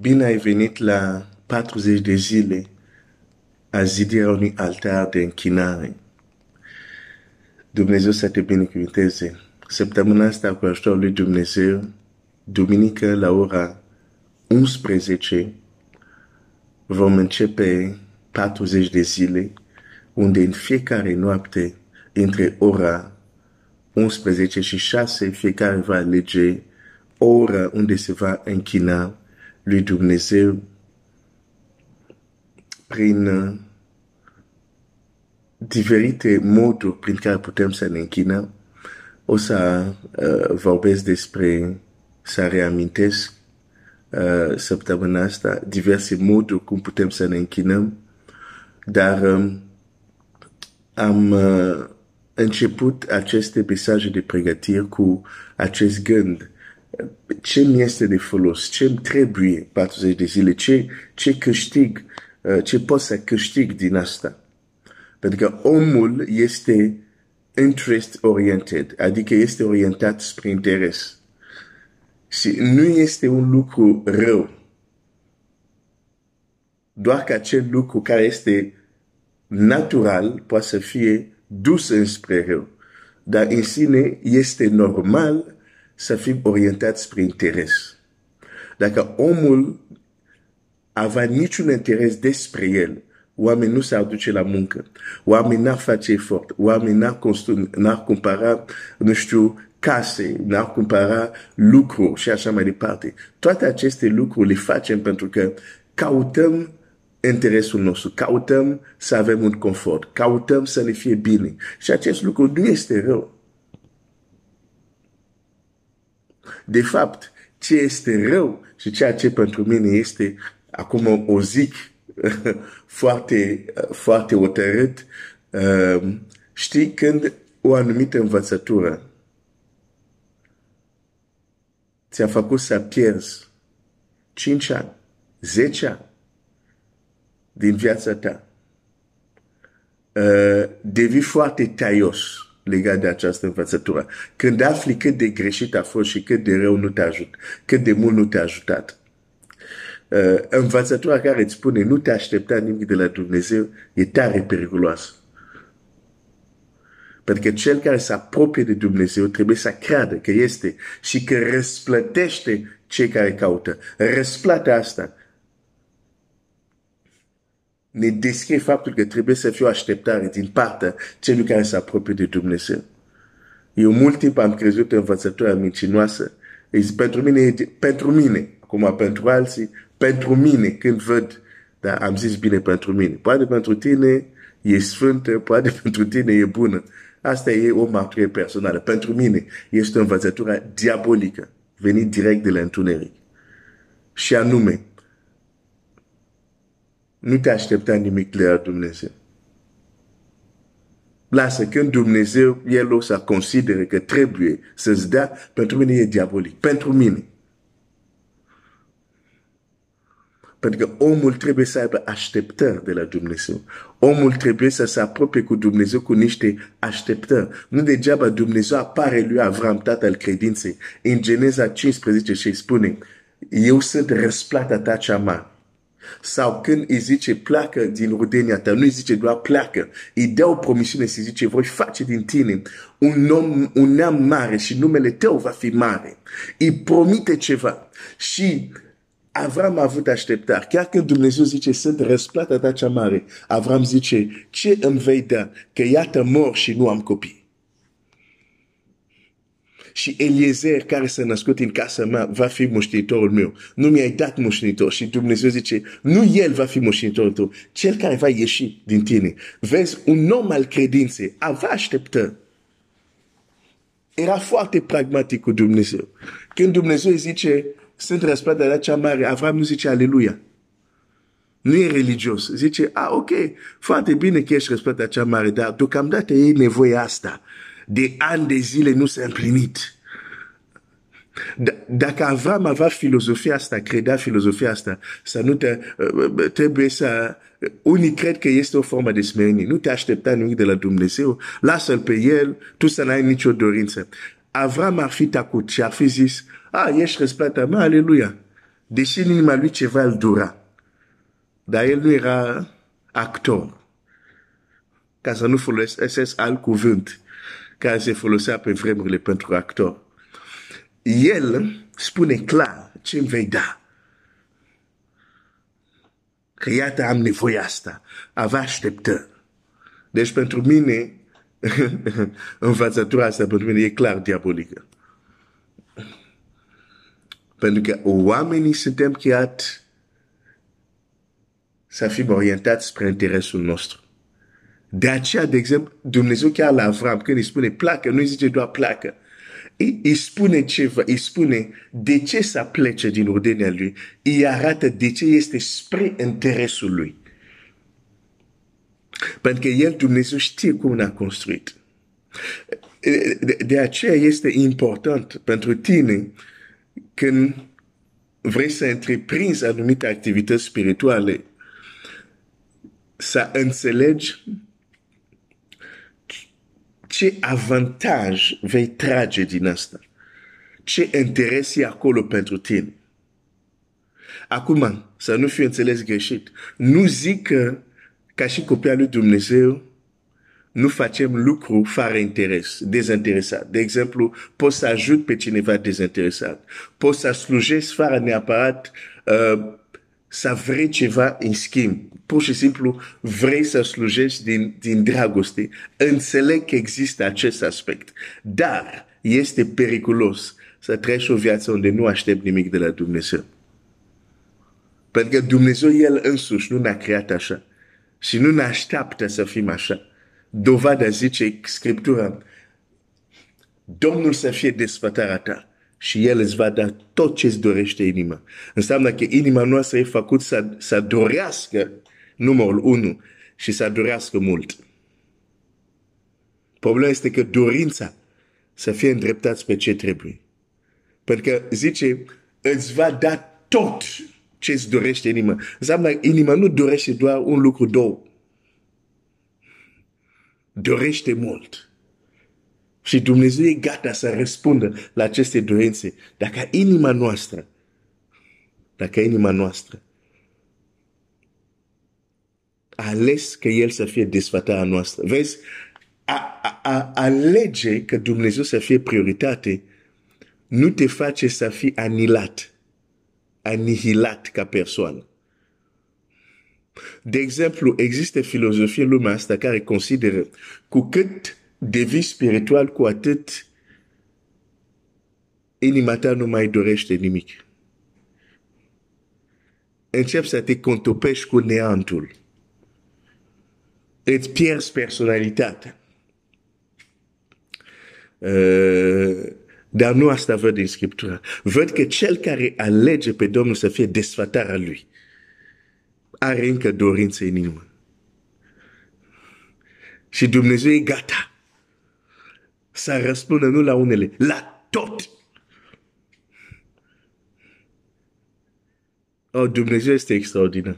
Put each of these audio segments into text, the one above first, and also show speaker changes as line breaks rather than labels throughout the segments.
Bine ai venit la 40 de zile a zidirea unui altar de închinare. Dumnezeu să te binecuvinteze. Săptămâna asta, cu ajutorul lui Dumnezeu, duminică la ora 11, vom începe 40 de zile, unde în fiecare noapte, între ora 11 și 6, fiecare va alege o oră unde se va închina lui Dumnezeu prin uh, diferite moduri prin care putem să ne închinăm. O să uh, vorbesc despre, să reamintesc uh, săptămâna asta, diverse moduri cum putem să ne închinăm, dar um, am uh, început aceste mesaje de pregătire cu acest gând ce mi este de folos, ce îmi trebuie 40 de zile, ce, ce câștig, uh, ce pot să câștig din asta. Pentru că omul este interest oriented, adică este orientat spre interes. Și nu este un lucru rău. Doar că acel lucru care este natural poate să fie dus înspre rău. Dar în sine este normal să fim orientați spre interes. Dacă omul avea niciun interes despre el, oamenii nu s-ar duce la muncă, oamenii n-ar face efort, oamenii n-ar, constru- n-ar cumpăra, nu știu, case, n-ar cumpăra lucruri și așa mai departe. Toate aceste lucruri le facem pentru că cautăm interesul nostru, cautăm să avem un confort, cautăm să ne fie bine. Și acest lucru nu este rău. De fapt, ce este rău și ceea ce pentru mine este, acum o zic foarte, foarte hotărât, uh, știi, când o anumită învățătură ți-a făcut să pierzi 5 ani, 10 ani din viața ta, uh, devii foarte taios legat de această învățătură. Când afli cât de greșit a fost și cât de rău nu te ajut, cât de mult nu te-a ajutat. Uh, învățătura care îți spune nu te aștepta nimic de la Dumnezeu e tare periculoasă. Pentru că cel care se apropie de Dumnezeu trebuie să creadă că este și că răsplătește cei care caută. Răsplată asta ne descrie faptul că trebuie să fie o așteptare din partea celui care se apropie de Dumnezeu. Eu mult timp am crezut în învățătura mincinoasă. Zic, pentru mine, pentru mine, acum pentru alții, pentru mine, când văd, dar am zis bine pentru mine. Poate pentru tine e sfântă, poate pentru tine e bună. Asta e o mărturie personală. Pentru mine este o învățătură diabolică, venit direct de la întuneric. Și anume, nu te aștepta nimic de la Dumnezeu. Lasă când Dumnezeu, El o să considere că trebuie să-ți dea, pentru mine e diabolic. Pentru mine. Pentru că omul trebuie să aibă așteptări de la Dumnezeu. Omul trebuie să se apropie cu Dumnezeu cu niște așteptări. Nu degeaba Dumnezeu apare lui Avram, tatăl credinței. În Geneza 15 și spune, eu sunt răsplata ta cea mare. Sau când îi zice pleacă din rudenia ta, nu îi zice doar pleacă. Îi dă o promisiune și zice voi face din tine un, om, un neam mare și numele tău va fi mare. Îi promite ceva. Și Avram a avut așteptare. Chiar când Dumnezeu zice sunt răsplata ta cea mare, Avram zice ce îmi vei da? Că iată mor și nu am copii și Eliezer care s-a născut în casa mea va fi moștenitorul meu. Nu mi-ai dat moștenitor și Dumnezeu zice, nu el va fi moștenitorul tău, cel care va ieși din tine. Vezi, un om al credinței avea așteptă. Era foarte pragmatic cu Dumnezeu. Când Dumnezeu zice, sunt răsplata la cea mare, Avram nu zice aleluia. Nu e religios. Zice, ah, ok, foarte bine că ești răsplata cea mare, dar deocamdată e nevoie asta de ani de zile nu s-a împlinit. Dacă Avram avea filozofia asta, credea filozofia asta, să nu te, uh, trebuie să, unii cred că este o formă de smerenie. Nu te aștepta nimic de la Dumnezeu, lasă-l pe el, tu să n-ai nicio dorință. Avram ar fi tacut și ar fi zis, a, ești răsplata mea, aleluia. deși în inima lui ceva îl dura. Dar el nu era actor. Ca să nu folosesc alt cuvânt care se folosea pe vremurile pentru actor. El spune clar ce îmi vei da. Că iată am nevoie asta. Avea așteptări. Deci pentru mine, învățătura asta pentru mine e clar diabolică. Pentru că oamenii suntem chiar să fim orientați spre interesul nostru. De aceea, de exemplu, Dumnezeu chiar la Avram, când îi spune placă, nu îi zice doar placă. Îi, îi spune ceva, îi spune de ce să plece din ordinea lui, îi arată de ce este spre interesul lui. Pentru că el, Dumnezeu, știe cum a construit. De, de aceea este important pentru tine când vrei să întreprinzi anumite activități spirituale, să înțelegi ce avantaj vei trage din asta. Ce interes e acolo pentru tine. Acum, să nu fiu înțeles greșit, nu zic că ca și copia lui Dumnezeu, nu facem lucru fără interes, dezinteresat. De exemplu, poți să ajut pe cineva dezinteresat. Poți să slujesc fără neapărat uh, să vrei ceva în schimb. Pur și simplu vrei să slujești din, din dragoste. Înțeleg că există acest aspect. Dar este periculos să treci o viață unde nu aștept nimic de la Dumnezeu. Pentru că Dumnezeu El însuși nu ne-a creat așa. Și nu ne așteaptă să fim așa. Dovada zice Scriptura, Domnul să fie desfătarea ta și El îți va da tot ce îți dorește inima. Înseamnă că inima noastră e făcut să, să dorească numărul unu și să dorească mult. Problema este că dorința să fie îndreptat pe ce trebuie. Pentru că zice, îți va da tot ce îți dorește inima. Înseamnă inima nu dorește doar un lucru, două. Dorește mult. Și Dumnezeu e gata să răspundă la aceste dorințe. Dacă inima noastră, dacă inima noastră a ales că El să fie desfătarea noastră. Vezi, a, a, a alege că Dumnezeu să fie prioritate nu te face să fii anilat, anihilat ca persoană. De exemplu, există filozofie în lumea asta care consideră cu cât devii spiritual, cu atât inima ta nu mai dorește nimic. Încep să te contopești cu neantul. Îți pierzi personalitatea. Uh, dar nu asta văd în Scriptură. Văd că cel care alege pe Domnul să fie desfătarea lui, are încă dorință în inimă. Și Dumnezeu e gata să răspundă nu la unele, la tot. Oh, Dumnezeu este extraordinar.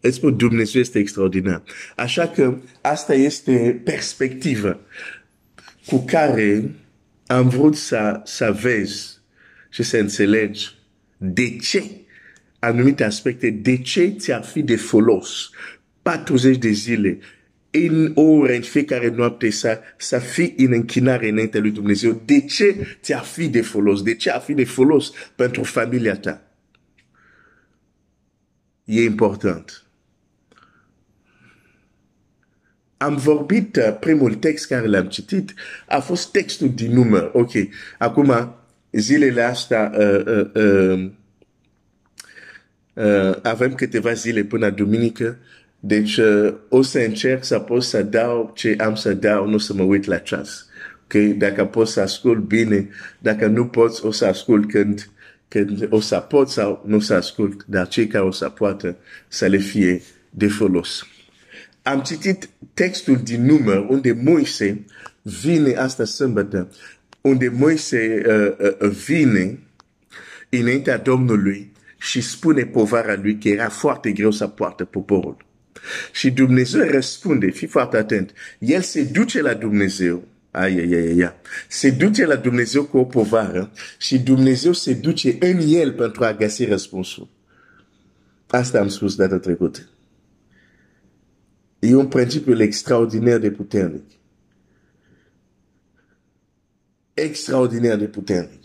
Îți spun, Dumnezeu este extraordinar. Așa că asta este perspectiva cu care am vrut să, să vezi și să înțelegi de ce anumite aspecte, de ce ți-ar fi de folos 40 de zile în ore, în fiecare noapte să, să fii în închinare înainte lui Dumnezeu. De ce ți-ar fi de folos? De ce ar fi de folos pentru familia ta? E important. Am vorbit, uh, primul text care l-am citit a fost textul din număr. Ok, acum zilele astea uh, uh, uh, uh, avem câteva zile până duminică, deci uh, o să încerc să pot să dau ce am să dau, nu să mă uit la ceas. Okay? Dacă pot să ascult bine, dacă nu pot, o să ascult când, când o să pot sau nu să ascult, dar cei care o să poată să le fie de folos. Am citit textul din număr unde Moise vine asta sâmbătă, unde Moise uh, uh, vine înaintea Domnului și spune povara lui că era foarte greu să poartă poporul. Și Dumnezeu răspunde, fii foarte atent, el se duce la Dumnezeu Ai, ai, ai, ai. Se duce la Dumnezeu cu o povară și Dumnezeu se duce în el pentru a găsi răspunsul. Asta am spus data trecută. E un principiu extraordinar de puternic. Extraordinar de puternic.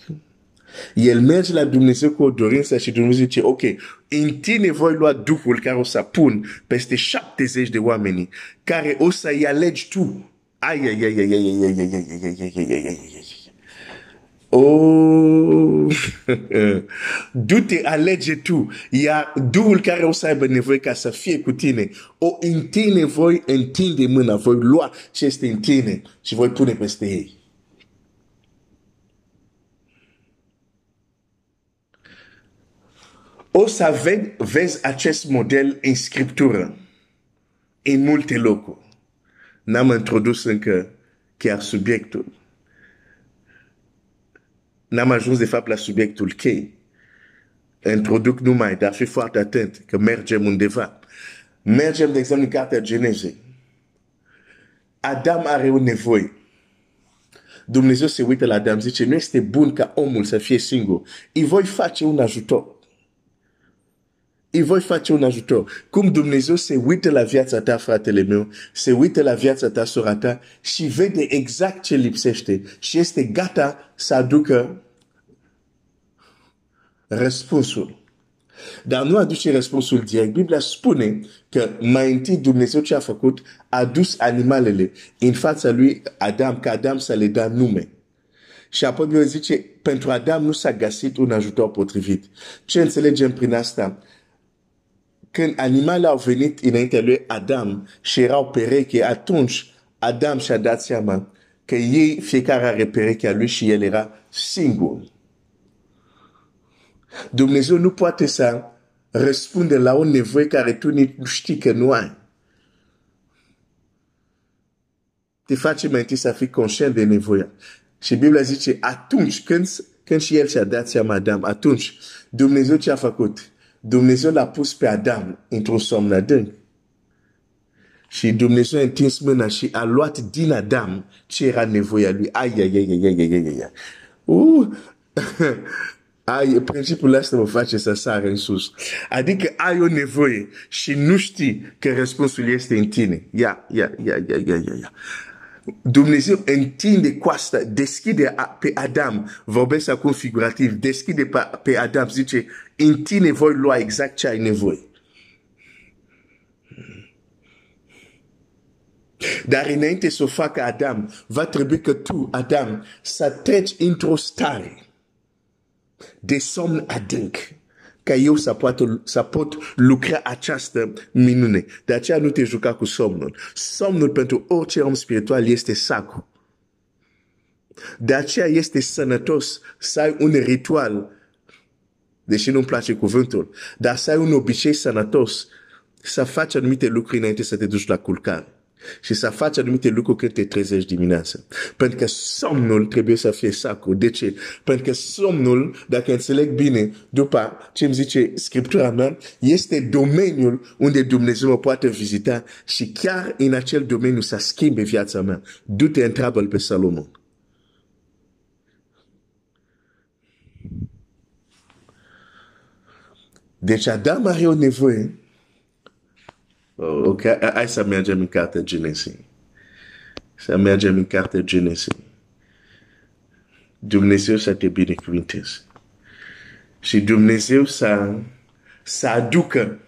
El merge la Dumnezeu cu o dorință și Dumnezeu zice, ok, în tine voi lua Duhul care o să pun peste 70 de oameni care o să-i alegi tu. Ai, ai, ai, ai, ai, ai, ai, ai, ai, ai, ai, ai, ai, ai, ai. Oh, du-te, alege tu. Ia Duhul care o să aibă nevoie ca să fie cu tine. O în tine voi întinde mâna, voi lua ce este în tine și voi pune peste ei. O să ved, vezi acest model în scriptură, în multe locuri. N-am introdus încă chiar subiectul. N-am ajuns de fapt la subiectul chei. Introduc numai, dar fi foarte atent că mergem undeva. Mergem, de exemplu, în cartea Genezei. Adam are o nevoie. Dumnezeu se uită la Adam, zice, nu este bun ca omul să fie singur. Îi voi face un ajutor îi voi face un ajutor. Cum Dumnezeu se uită la viața ta, fratele meu, se uită la viața ta, sora ta și vede exact ce lipsește și este gata să aducă răspunsul. Dar nu aduce răspunsul direct. Biblia spune că mai întâi Dumnezeu ce a făcut, a dus animalele în fața lui Adam, ca Adam să le dea nume. Și apoi Biblia zice, pentru Adam nu s-a găsit un ajutor potrivit. Ce înțelegem prin asta? Când animalele au venit înaintea lui Adam și erau pereche, atunci Adam și-a dat seama că ei, fiecare are perechea lui și el era singur. Dumnezeu nu poate să răspunde la o nevoie care tu nu știi că nu ai. Te face mai întâi să fii conștient de nevoia. Și Biblia zice, atunci când, când și el și-a dat seama Adam, atunci Dumnezeu ce a făcut? Dumnezeu l-a pus pe Adam într-un somn adânc. Și Dumnezeu a întins mâna și a luat din Adam ce era nevoia lui. Ai, ai, ai, ai, ai, ai, ai, ai. Uh, ai, principiul ăsta mă face să sar în sus. Adică ai o nevoie și nu știi că răspunsul este în tine. Ia, ia, ia, ia, ia, ia, ia. Dumnezeu întinde coasta, deschide pe Adam, vorbesc acum figurativ, deschide pe Adam, zice, în tine voi lua exact ce ai nevoie. Dar înainte să o facă Adam, va trebui că tu, Adam, să treci într-o stare de somn adânc ca eu să pot, să pot lucra această minune. De aceea nu te juca cu somnul. Somnul pentru orice om spiritual este sacru. De aceea este sănătos să ai un ritual, deși nu-mi place cuvântul, dar să ai un obicei sănătos, să faci anumite lucruri înainte să te duci la culcare și să faci anumite lucruri când te trezești dimineața. Pentru că somnul trebuie să fie sacru. De ce? Pentru că somnul, dacă înțeleg bine, după ce îmi zice Scriptura mea, este domeniul unde Dumnezeu mă poate vizita și chiar în acel domeniu să schimbe viața mea. Du-te întreabă pe Salomon. Deci Adam are o nevoie Ok, hai să mergem în cartea Genesi. Să mergem în cartea Genesi. Dumnezeu să te binecuvinteze. Și Dumnezeu să, să aducă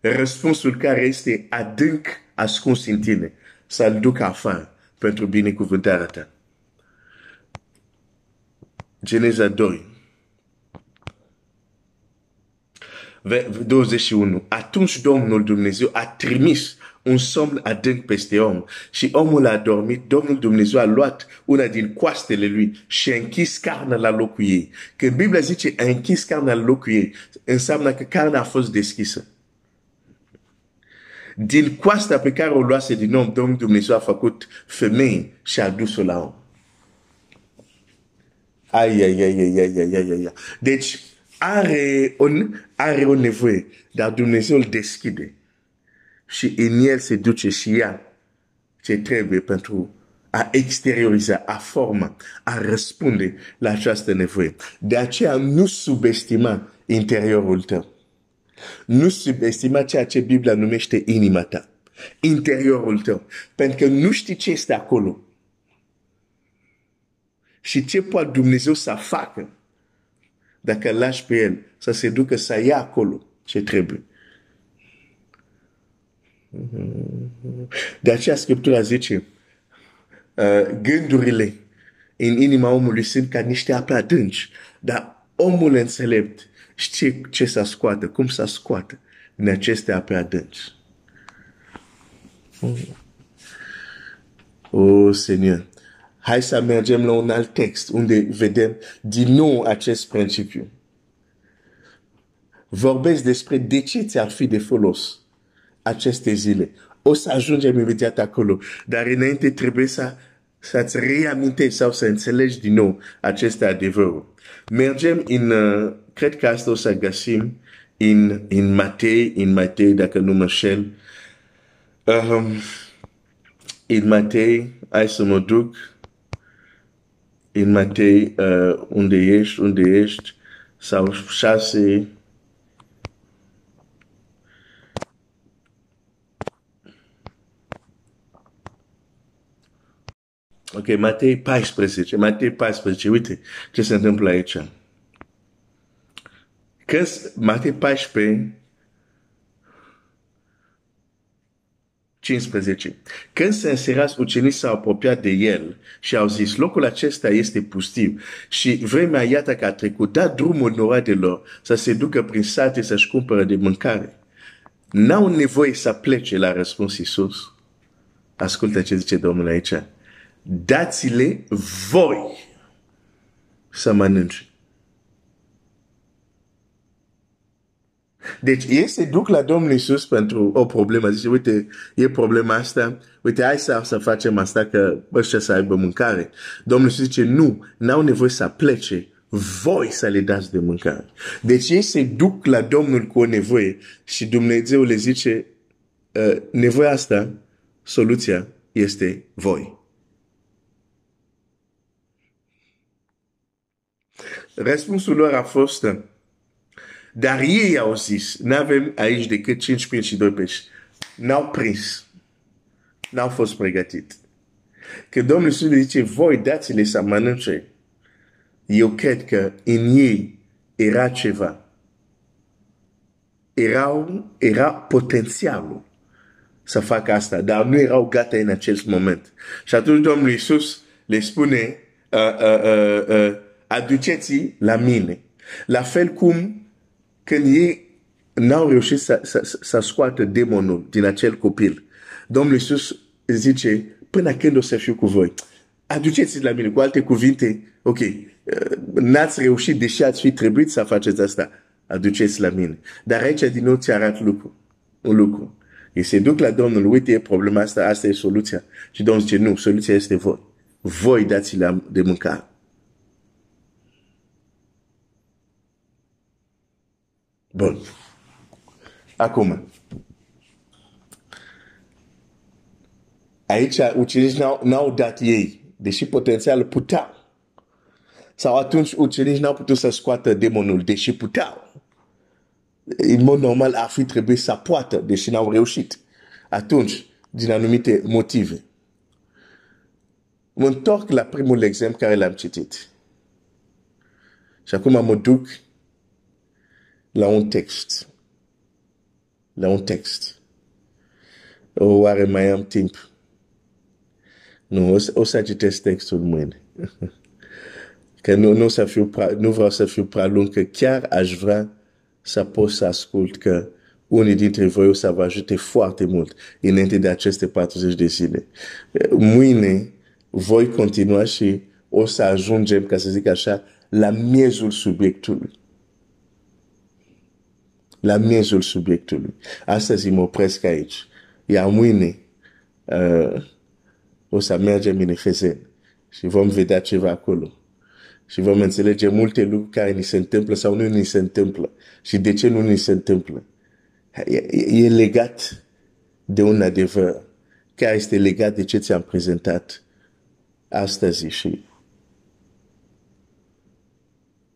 răspunsul care este adânc ascuns în tine, să-l ducă afară pentru binecuvântarea ta. Geneza 2. 21. Atunci Domnul Dumnezeu a trimis un somn adânc peste om și omul a dormit, Domnul Dumnezeu a luat una din coastele lui și a închis carnea la locul ei. Când Biblia zice a închis carnea la locul ei, înseamnă că carnea a fost deschisă. Din coasta pe care o luase din om, Domnul Dumnezeu a făcut femei și a dus-o la om. Ai, ai, ai, ai, ai, ai, ai, ai. Deci, are, un, are o nevoie, dar Dumnezeu îl deschide. Și în el se duce și ea ce trebuie pentru a exterioriza, a forma, a răspunde la această nevoie. De aceea nu subestima interiorul tău. Nu subestima ceea ce Biblia numește inima ta. Interiorul tău. Pentru că nu știi ce este acolo. Și ce poate Dumnezeu să facă dacă lași pe El să se ducă să ia acolo ce trebuie. De aceea Scriptura zice, uh, gândurile în inima omului sunt ca niște ape adânci, dar omul înțelept știe ce să scoată, cum să scoată din aceste ape adânci. O, oh, Seigneur, hai să mergem la un alt text unde vedem din nou acest principiu. Vorbesc despre de ce ți-ar fi de folos aceste zile. O să ajungem imediat acolo, dar înainte trebuie să să-ți reamintești sau să înțelegi din nou aceste adevăruri. Mergem în, uh, cred că asta o să găsim în, în Matei, în Matei, dacă nu mă șel. Um, în Matei, hai să mă duc în Matei, uh, unde ești, unde ești, sau șase, Ok, Matei 14, Matei 14, uite ce se întâmplă aici. Când Matei 14, 15. Când se înserați, ucenicii s-au apropiat de el și au zis, locul acesta este pustiu și vremea iată că a trecut, da drumul noradelor să se ducă prin sate să-și cumpără de mâncare. N-au nevoie să plece la răspuns Iisus. Ascultă ce zice Domnul aici dați-le voi să mănânce. Deci ei se duc la Domnul Iisus pentru o problemă. Zice, uite, e problema asta. Uite, hai să, să facem asta că ăștia să aibă mâncare. Domnul Iisus zice, nu, n-au nevoie să plece. Voi să le dați de mâncare. Deci ei se duc la Domnul cu o nevoie și Dumnezeu le zice, uh, nevoia asta, soluția este voi. Răspunsul lor a fost, dar ei au zis, nu avem aici decât 5 prin și 2 pești. N-au prins. N-au fost pregătit. Că Domnul Iisus le zice, voi dați-le să mănânce. Eu cred că în ei era ceva. Erau, era potențialul să facă asta, dar nu erau gata în acest moment. Și atunci Domnul Iisus le spune, uh, uh, uh, uh, aduceți la mine. La fel cum când ei n-au reușit să, să, să scoată demonul din acel copil. Domnul Iisus zice, până când o să fiu cu voi? Aduceți la mine. Cu alte cuvinte, ok, uh, n-ați reușit, deși ați fi trebuit să faceți asta. Aduceți la mine. Dar aici din nou se duc la Domnul, de. Bun. Acum. Aici ucenicii n-au, n-au dat ei, deși potențial puteau. Sau atunci ucenicii n-au putut să scoată demonul, deși puteau. În mod normal ar fi trebuit să poată, deși n-au reușit. Atunci, din anumite motive. Mă întorc la primul exemplu care l-am citit. Și acum mă duc la un text. La un text. O, oare mai am timp? Nu, o, o să citesc textul mâine. că nu, nu, să fiu pra, nu vreau să fiu prea lung, că chiar aș vrea să pot să ascult că unii dintre voi o să vă ajute foarte mult înainte de aceste 40 de zile. Mâine voi continua și o să ajungem, ca să zic așa, la miezul subiectului la miezul subiectului. Astăzi mă opresc aici. Iar mâine uh, o să mergem în Efezen și vom vedea ceva acolo. Și vom înțelege multe lucruri care ni se întâmplă sau nu ni se întâmplă. Și de ce nu ni se întâmplă. E, e legat de un adevăr care este legat de ce ți-am prezentat astăzi și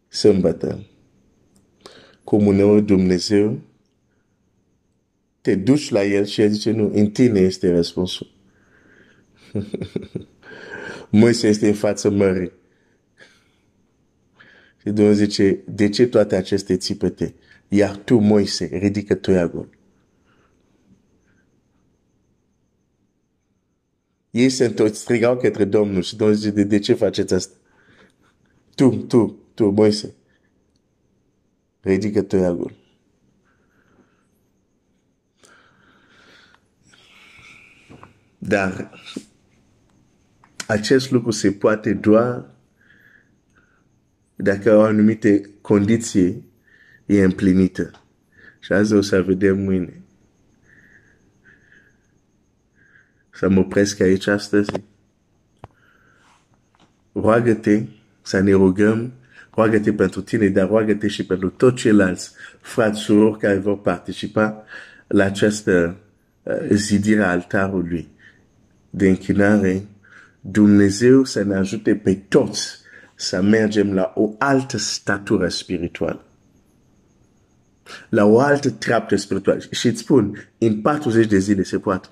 sâmbătă. Cum uneori Dumnezeu te duci la El și El zice, nu, în tine este răspunsul. Moise este în față mării. Și Domnul zice, de ce toate aceste țipete? Iar tu, Moise, ridică toiagul. Ei se întorc, strigau către Domnul și Domnul zice, de, de ce faceți asta? Tu, tu, tu, Moise, ridică toiagul. Dar acest lucru se poate doar dacă o anumite condiții e împlinită. Și azi o să vedem mâine. Să mă opresc aici astăzi. Roagă-te să ne rugăm, roagă-te pentru tine, dar roagă-te și pentru toți ceilalți frați, surori care vor participa la această uh, zidire a altarului de închinare. Dumnezeu să ne ajute pe toți să mergem la o altă statură spirituală. La o altă treaptă spirituală. Și îți spun, în 40 de zile se poate.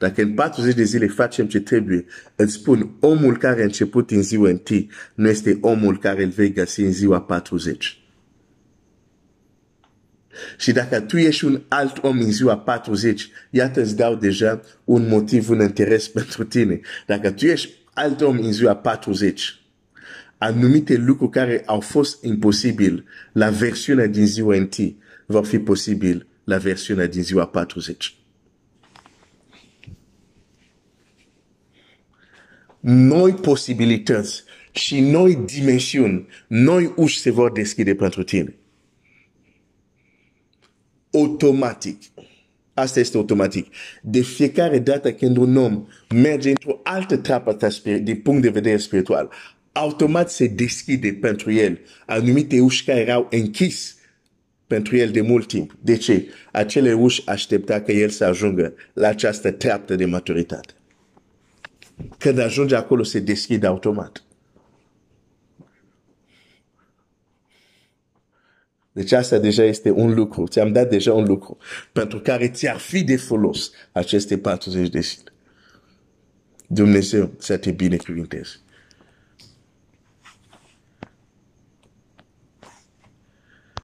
Dacă în 40 de zile facem ce trebuie, îți spun, omul care a început în ziua întâi nu este omul care îl vei găsi în ziua 40. Și dacă tu ești un alt om în ziua 40, iată îți dau deja un motiv, un interes pentru tine. Dacă tu ești alt om în ziua 40, anumite lucruri care au fost imposibil la versiunea din ziua întâi vor fi posibil la versiunea din ziua 40. Noi posibilități și noi dimensiuni, noi uși se vor deschide pentru tine. Automatic. Asta este automatic. De fiecare dată când un om merge într-o altă treapă din punct de vedere spiritual, automat se deschide pentru el anumite uși care erau închis pentru el de mult timp. De ce? Acele uși aștepta că el să ajungă la această treaptă de maturitate. Când ajunge acolo, se deschide automat. Deci asta deja este un lucru. Ți-am dat deja un lucru pentru care ți-ar fi de folos aceste 40 de zile. Dumnezeu să te binecuvinteze.